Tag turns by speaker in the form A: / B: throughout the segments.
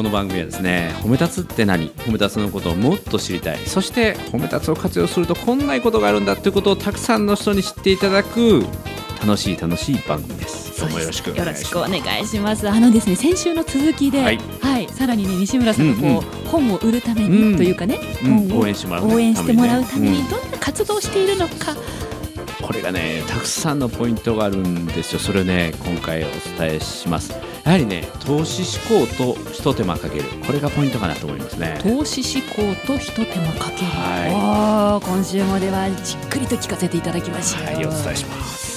A: この番組はですね褒め立つって何？褒め立つのことをもっと知りたい。そして褒め立つを活用するとこんなことがあるんだっていうことをたくさんの人に知っていただく楽しい楽しい番組です。どうもよろしくお願いします。
B: よろしくお願いします。あのですね先週の続きで、は
A: はい。い、
B: さらにね西村さんがこう、
A: うんうん。
B: 本を売るため
A: うん
B: にというかね、
A: 応援してもらうね
B: 応援してもらうために
A: うん。
B: どんな活動をしているのか、
A: これがねたくさんのポイントがあるんですよ。それをね今回お伝えしますやはりね投資志向と一手間かける。これがポイントかなと思いますね。
B: 投資志向と一手間かける、
A: は
B: おー今週もではじっくりと聞かせていただきましょう
A: はいお伝えします。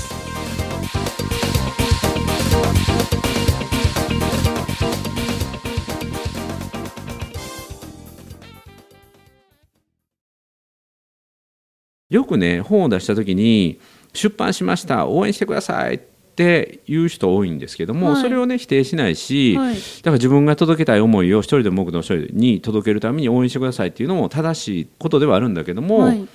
A: よくね本を出した時に出版しました。応援してくださいって言う人多いんですけども、
B: はい。
A: それをね否定しないし、
B: はい。
A: だから自分が届けたい思いを一人でも多くの人に届けるために応援してくださいっていうのも正しいことではあるんだけども、
B: はい。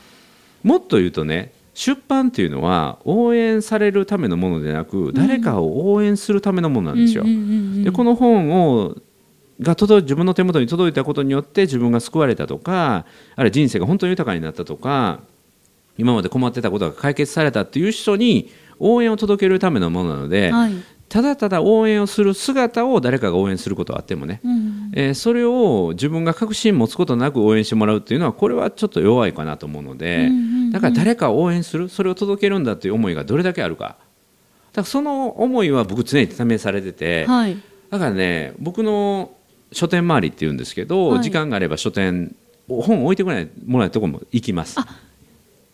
A: もっと言うとね出版っていうのは応援されるためのものでなく誰かを応援するためのものなんですよ。でこの本をが届い自分の手元に届いたことによって自分が救われたとかあるいは人生が本当に豊かになったとか今まで困ってたことが解決されたっていう人に応援を届けるためのものなので、
B: はい。
A: ただただ応援をする姿を誰かが応援することはあってもね、
B: うん
A: えーそれを自分が確信持つことなく応援してもらうっていうのはこれはちょっと弱いかなと思うので、
B: うんうんうん。
A: だから誰かを応援するそれを届けるんだっていう思いがどれだけあるか。だからその思いは僕常に試されてて、
B: はい。
A: だからね僕の書店周りっていうんですけど、
B: はい。
A: 時間があれば書店本置いてくれないもらないところも行きます。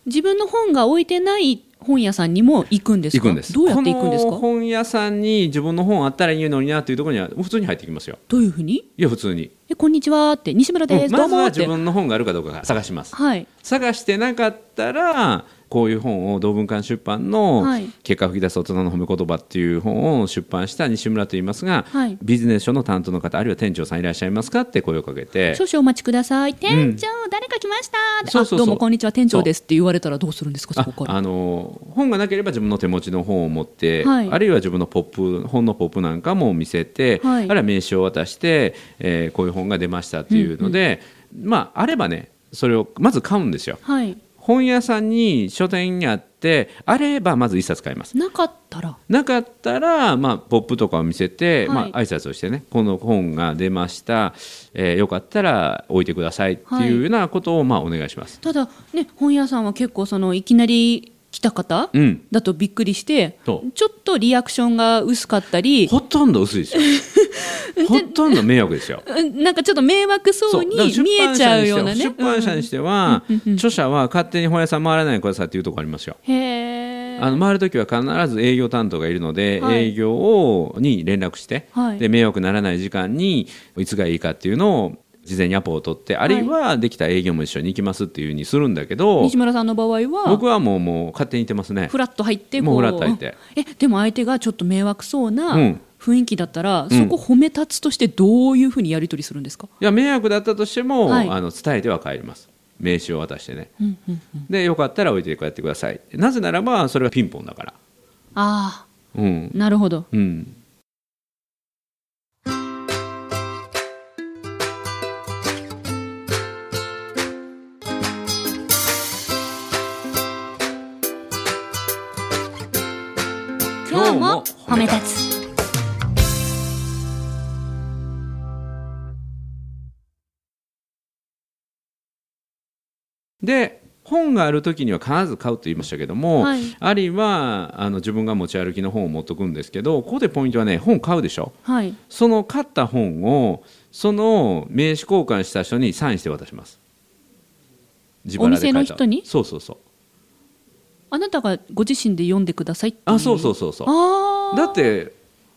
B: 自分の本が置いてない本屋さんにも行くんですか？
A: 行くんです。
B: どうやって行くんですか？
A: 本屋さんに自分の本あったらいいのになっていうところには普通に入ってきますよ。
B: どういうふうに？
A: いや普通に、
B: えこんにちはって。西村です、
A: うんまずは自分の本があるかどうか探します。
B: はい。
A: 探してなかったらこういう本を同文館出版の
B: はい「
A: 結果を吹き出す大人の褒め言葉」っていう本を出版した西村と言いますが、
B: はい。
A: ビジネス書の担当の方あるいは店長さんいらっしゃいますかって声をかけて
B: 少々お待ちください。店長、誰か来ました。
A: そうそう
B: どうもこんにちは。店長ですって言われたらどうするんですかそ
A: あ
B: こから。
A: あの本がなければ自分の手持ちの本を持って、
B: はい。
A: あるいは自分のポップ本のポップなんかも見せて、
B: はい。
A: あるいは名刺を渡して、えーこういう本が出ましたっていうので、まああればねそれをまず買うんですよ。
B: はい
A: 本屋さんに書店にあってあればまず一冊買います。
B: なかったら？
A: なかったら、まあ、ポップとかを見せて、
B: はい。
A: まあ挨拶をしてねこの本が出ました、えーよかったら置いてくださいっていうようなことを、まあ、お願いします。
B: ただね本屋さんは結構そのいきなり来た方
A: うん。
B: だとびっくりして、ちょっとリアクションが薄かったり。
A: ほとんど薄いですよ。ほとんど迷惑ですよ。
B: うん。なんかちょっと迷惑そうに見えちゃうようなね。
A: 出版社にしては、著者は勝手に本屋さん回らないでくださいっていうところありますよ。あの回るときは必ず営業担当がいるので、
B: はい。
A: 営業をに連絡して、
B: はい。
A: で迷惑ならない時間にいつがいいかっていうのを事前にアポを取ってあるいはできた営業も一緒に行きますっていうふうにするんだけど、
B: 西村さんの場合は
A: 僕はもうもう勝手に行ってますね。
B: フラッと入って
A: もうフラッと入って。
B: えでも相手がちょっと迷惑そう
A: う
B: なん雰囲気だったら、
A: ん。
B: そこ褒め立つとしてどういうふうにやり取りするんですか、
A: いや迷惑だったとしても、
B: はい。
A: あの伝えては帰ります。名刺を渡してね。
B: うんうんうん、
A: でよかったら置いて帰ってくださいなぜならばそれがピンポンだから。
B: あ
A: うん。
B: あなるほど。
A: うん。
B: 今日も褒め立つ
A: で本がある時には必ず買うと言いましたけども、
B: はい。
A: あるいはあの自分が持ち歩きの本を持っとくんですけどここでポイントはね本買うでしょ。
B: はい。
A: その買った本をその名刺交換した人にサインして渡します。自腹で書いた。
B: お店の人に？
A: そうそうそう。
B: あなたがご自身で読んでくださいって
A: あそうそうそうそう。だって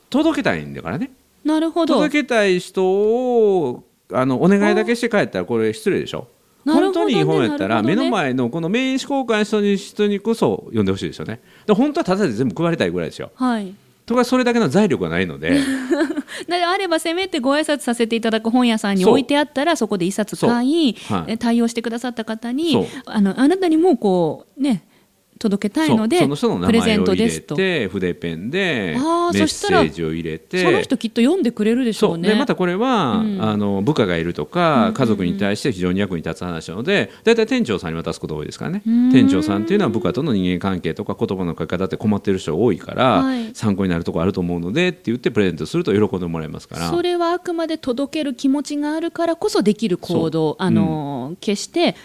A: 届けたいんだからね。
B: なるほど。
A: 届けたい人をあのお願いだけして帰ったらこれ失礼でしょ
B: ね
A: 当にいい本やったら目の前のこの名刺交換した人にこそ読んでほしいですよね。で本当はただで全部配りたいぐらいですよ。
B: はい。
A: とかそれだけの財力がないので。
B: であればせめてご挨拶させていただく本屋さんに置いてあったらそこで一冊買い、
A: はい。
B: え対応してくださった方にあのあなたにもこうね届けたいので
A: そうその人の名
B: プレゼン
A: 前を入れ
B: トですと。
A: て筆ペンでメッ
B: そしたら
A: セージを入れて。
B: その人きっと読んでくれるでしょ
A: そう。う
B: ね
A: でまたこれは、
B: うん。
A: あの部下がいるとか家族に対して非常に役に立つ話なので大体店長さんに渡すことが多いですからね。
B: ん。
A: 店長さんっていうのは部下との人間関係とか言葉の書き方って困ってる人が多いから、
B: はい。
A: 参考になるところあると思うのでって言ってプレゼントすると喜んでもらえますから。
B: それはあくまで届ける気持ちがあるからこそできる行動あの、決して、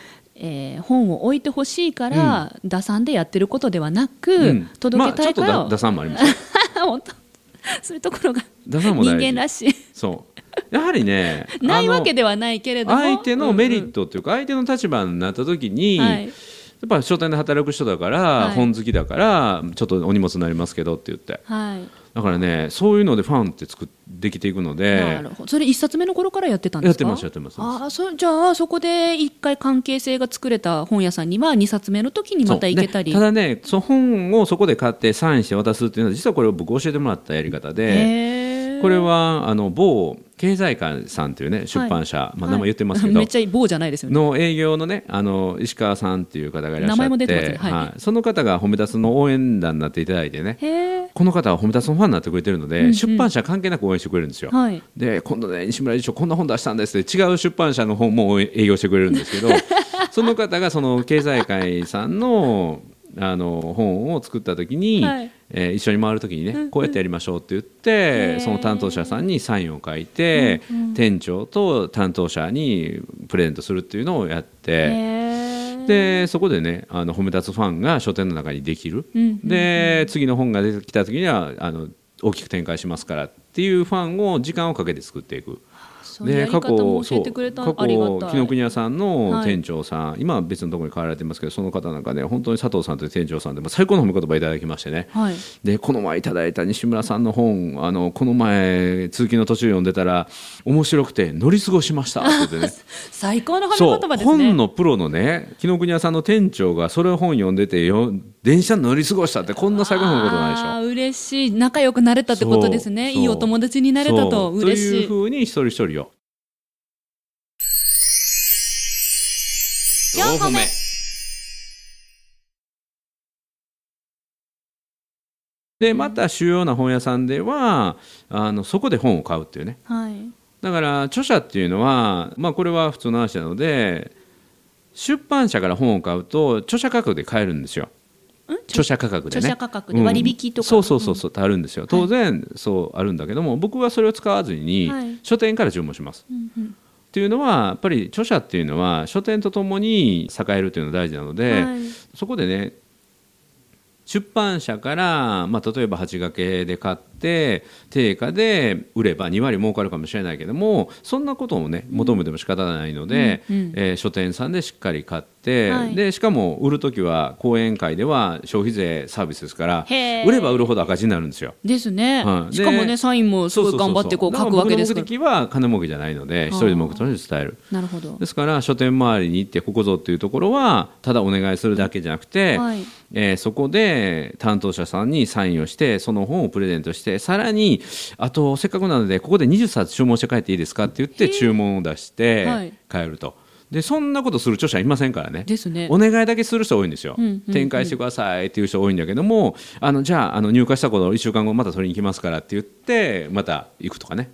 B: えー本を置いてほしいから、打算でやってることではなく、
A: うん。
B: 届けたいから、
A: まあ、ちょっとだ打算もありますよ。
B: 本当。そういうところが
A: 打算も
B: 人間らしい。
A: そう。やはりね
B: ないわけ
A: で
B: ではないけれども。
A: 相手のメリッ
B: ト、
A: トっていうか相手の立場になった時に、
B: はい。
A: やっぱ書店で働く人だから、
B: はい。
A: 本好きだからちょっとお荷物になりますけどって言って。
B: はい。
A: だからねそういうのでファンって作っできていくので
B: それ一冊目の頃からやってたんですか？
A: やってますやってます。
B: ああそじゃあそこで一回関係性が作れた本屋さんには二冊目の時にまた行けたり。
A: ただねその本をそこで買ってサインして渡すっていうのは実はこれ僕教えてもらったやり方でこれはあの某経済館さんというね出版社、まあ、名前言ってますけど、
B: めっちゃ棒じゃないですよね。
A: の営業のねあの石川さんっていう方がいらっしゃって
B: 名前も出てますね。はい。
A: その方が褒め立つの応援団になっていただいてねこの方は褒め立つのファンになってくれてるので、
B: うんうん。
A: 出版社関係なく応援してくれるんですよ。
B: はい。
A: で今度ね西村理事長こんな本出したんですって違う出版社の本も営業してくれるんですけど その方がその経済界さんのあの本を作った時に、
B: はい。
A: えー一緒に回る時にね、
B: うんうん。
A: こうやってやりましょうって言ってその担当者さんにサインを書いて、
B: うんうん。
A: 店長と担当者にプレゼントするっていうのをやって。でそこでねあの褒め立つファンが書店の中にできる、
B: うんうん。
A: で次の本が出てきた時にはあの大きく展開しますからっていうファンを時間をかけて作っていく。
B: そういうやり方も教えてくれた
A: そう紀ノ国屋さんの
B: はい。
A: 店長さん、今は別のところに変わられてますけどその方なんかね本当に佐藤さんという店長さんでも最高の褒め言葉いただきましてね。
B: はい。
A: でこの前いただいた西村さんの本あのこの前通勤の途中読んでたら面白くて乗り過ごしました。ってね。
B: 最高の褒め言葉ですね。
A: 本のプロのね紀ノ国屋さんの店長がそれを本読んでてよ電車に乗り過ごしたってこんな最高の褒め言葉ないでしょ。
B: 嬉しい。仲良くなれたってことですね。いいお友達になれたと。嬉しい。
A: というふうに一人一人を
B: 四歩目
A: でまた主要な本屋さんではあのそこで本を買うっていうね。
B: はい。
A: だから著者っていうのは、まあ、これは普通の話なので出版社から本を買うと著者価格で買えるんですよ。
B: ん？
A: 著者価格でね。
B: 著者価格で割引とか。
A: そうそうそうそうあるんですよ。当然そうあるんだけども僕はそれを使わずに
B: はい。
A: 書店から注文します、
B: うんうん
A: っていうのはやっぱり著者っていうのは書店とともに栄えるというのが大事なので、
B: はい。
A: そこでね出版社から、まあ、例えば8掛けで買って定価で売れば2割儲かるかもしれないけどもそんなことをね求めても仕方ないので、
B: うんうん。
A: えー書店さんでしっかり買って、
B: はい。
A: でしかも売る時は講演会では消費税サービスですから売れば売るほど赤字になるんですよ。
B: ですね、
A: はい。
B: しかもね
A: で
B: サインもすごい頑張ってこう書くわけですから。
A: 目的は金儲けじゃないので一人でも多くに伝える。
B: なるほど。
A: ですから書店周りに行ってここぞっていうところはただお願いするだけじゃなくて、
B: はい
A: えーそこで担当者さんにサインをしてその本をプレゼントしてさらにあとせっかくなのでここで20冊注文して帰っていいですかって言って注文を出して
B: はい。
A: 帰ると。でそんなことする著者いませんからね。
B: ですね。
A: お願いだけする人多いんですよ、
B: うんうんうん。
A: 展開してくださいっていう人多いんだけどもあのじゃああの入荷したこと1週間後また取りに行きますからって言ってまた行くとかね。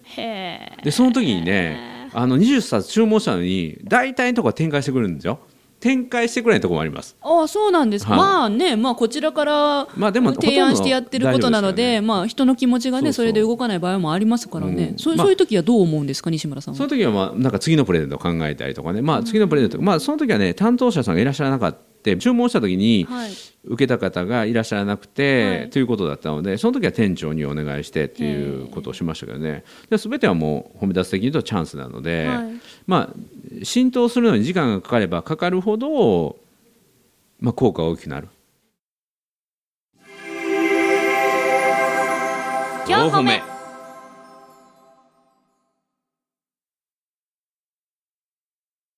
A: でその時にねあの20冊注文したのに大体のところは展開してくれるんですよ展開してくれないところもあります。
B: ああそうなんです。か、
A: はい。
B: まあね、まあ、こちらから
A: まあでも
B: 提案してやってることなので
A: ほとんど大丈夫ですよね。
B: まあ、人の気持ちがね
A: そうそう。
B: それで動かない場合もありますからね、
A: うん。まあ
B: そういう時はどう思うんですか？西村さんは。
A: その時はまあなんか次のプレゼントを考えたりとかね、まあ、次のプレゼント、まあ、その時はね担当者さんがいらっしゃらなかった注文した時に
B: はい。
A: 受けた方がいらっしゃらなくて、
B: はい。
A: ということだったのでその時は店長にお願いしてっていうことをしましたけどね。で全てはもう褒め出す的に言うとチャンスなので、
B: はい。
A: まあ浸透するのに時間がかかればかかるほど、まあ、効果が大きくなる。
B: 4歩目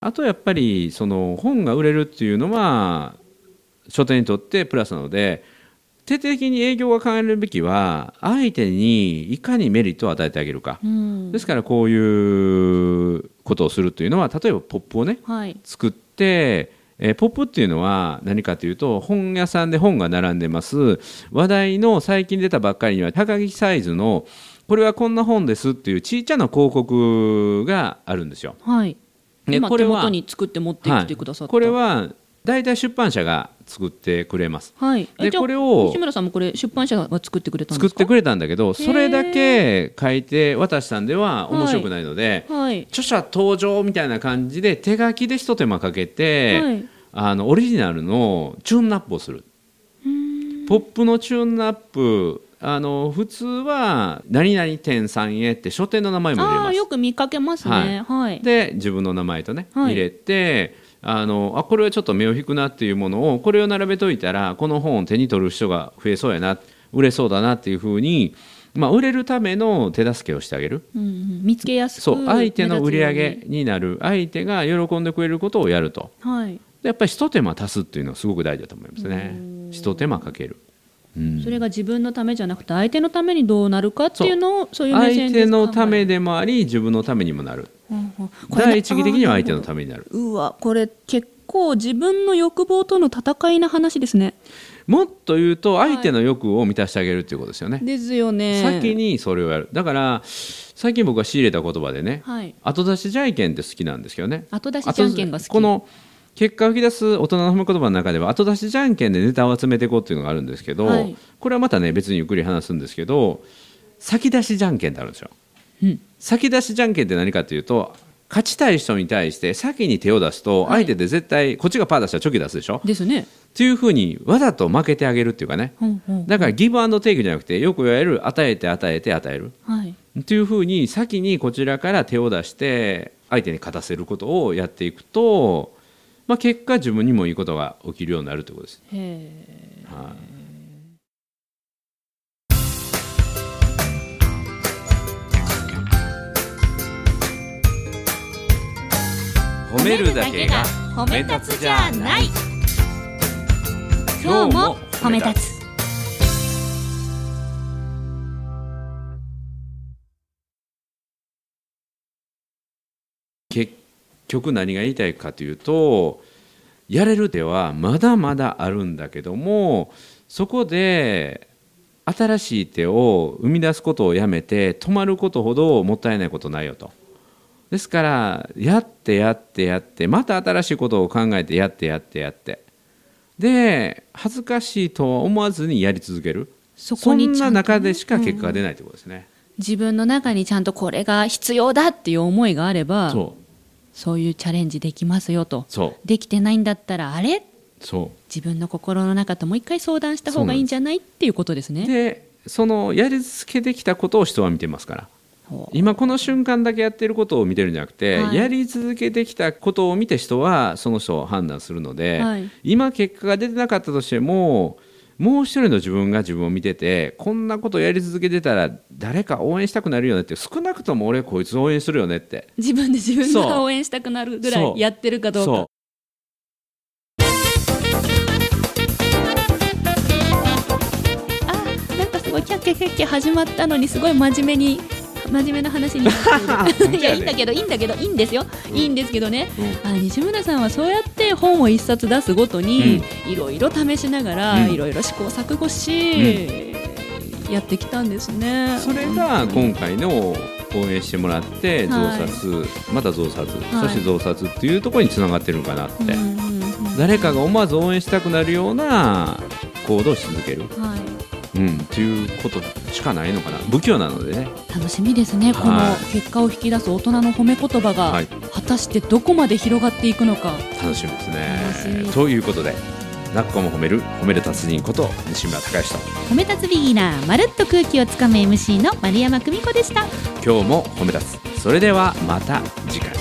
A: あとやっぱりその本が売れるっていうのは書店にとってプラスなので徹底的に営業が考えるべきは相手にいかにメリットを与えてあげるか、
B: うん。
A: ですからこういうことをするというのは例えばポップをね
B: はい。
A: 作って、えーポップっていうのは何かというと本屋さんで本が並んでます。話題の最近出たばっかりには高木サイズのこれはこんな本ですっていうちっちゃな広告があるんですよ。
B: はい今
A: でこれは
B: 手元に作って持ってきてくださった、
A: これは大体出版社が作ってくれます。
B: はい。え
A: でこれを
B: 西村さんもこれ出版社が作ってくれたんですか？
A: 作ってくれたんだけどそれだけ書いて渡したんでは面白くないので、
B: はい。
A: 著者登場みたいな感じで手書きで一手間かけて、
B: はい。
A: あのオリジナルのチューンナップをする。ポップのチューンナップあの普通は「何々店さんへ」って書店の名前も入れます。
B: よく見かけますね。はい、
A: で自分の名前とね、
B: はい
A: 入れてあのあこれはちょっと目を引くなっていうものをこれを並べといたらこの本を手に取る人が増えそうやな売れそうだなっていうふうに、まあ、売れるための手助けをしてあげる。
B: うんうん、見つけやすく
A: そう相手の売り上
B: 目
A: げになる相手が喜んでくれることをやると。
B: はい。
A: でやっぱり一手間足すっていうのはすごく大事だと思いますね。一手間かける、うん。
B: それが自分のためじゃなくて相手のためにどうなるかっていうのをそう。いう目線で
A: 相手のためでもあり自分のためにもなる。
B: うん
A: 第一義的には相手のためになる。
B: うわこれ結構自分の欲望との戦いな話ですね。
A: もっと言うと相手の欲を満たしてあげるっていうことですよね、
B: ですよね。
A: 先にそれをやる。だから最近僕が仕入れた言葉でね
B: はい。
A: 後出しじゃんけんって好きなんですけどね。
B: 後出しじゃんけんが好き。
A: この結果を引き出す大人の褒め言葉の中では後出しじゃんけんでネタを集めていこうっていうのがあるんですけど、
B: はい。
A: これはまたね別にゆっくり話すんですけど先出しじゃんけんってあるんですよ。
B: うん。
A: 先出しじゃんけんって何かというと勝ちたい人に対して先に手を出すと相手で絶対こっちがパー出したらチョキ出すでしょ、
B: ですね。
A: っていうふうにわざと負けてあげるっていうかね。
B: ほんほん
A: だからギブアンドテイクじゃなくてよく言われる与えて与えて与える
B: はい。
A: っていうふうに先にこちらから手を出して相手に勝たせることをやっていくと、まあ、結果自分にもいいことが起きるようになるということです。
B: へえ
A: はい。褒めるだけが
B: 褒
A: め立つじゃない。
B: 今日も褒め立つ
A: 局何が言いたいかというとやれる手はまだまだあるんだけどもそこで新しい手を生み出すことをやめて止まることほどもったいないことないよと。ですからやってやってやってまた新しいことを考えてやってやってやってで恥ずかしいとは思わずにやり続ける
B: そ
A: そんな
B: こにんと
A: 中でしか結果が出ないということですね。
B: 自分の中にちゃんとこれが必要だっていう思いがあれば
A: そう
B: そういうチャレンジできますよと。できてないんだったらあれ？
A: そう。
B: 自分の心の中ともう一回相談した方がいいんじゃないっていうことですね。
A: でそのやり続けてきたことを人は見てますから。今この瞬間だけやってることを見てるんじゃなくて、
B: はい。
A: やり続けてきたことを見て人はその人を判断するので、
B: はい。
A: 今結果が出てなかったとしてももう一人の自分が自分を見ててこんなことやり続けてたら誰か応援したくなるよねって少なくとも俺こいつ応援するよねって。
B: 自分で自分が応援したくなるぐらいやってるかどうか。あーなんかすごいキャッキャキャッキャ始まったのにすごい真面目に真面目な話になっている。いやいいんだけどいいんだけどいいんですよ、いいんですけどね。あ西村さんはそうやって本を一冊出すごとにいろいろ試しながら
A: うん。
B: いろいろ試行錯誤し、やってきたんですね。
A: それが今回の応援してもらって増
B: はい。
A: 刷、また増刷、
B: い。
A: そして増刷っていうところにつながってるのかなって、
B: うんうんうん。
A: 誰かが思わず応援したくなるような行動をし続ける、
B: はい
A: うん、っていうことしかないのかな。不器用なのでね。
B: 楽しみですね、この
A: はい
B: 結果を引き出す大人の褒め言葉が、
A: はい。
B: 果たしてどこまで広がっていくのか。
A: 楽しみですね。ということで泣く子も褒める褒める達人こと西村孝之と
B: 褒め立つビギナーまるっと空気をつかむ MC の丸山久美子でした
A: 今日も褒め立つそれではまた次回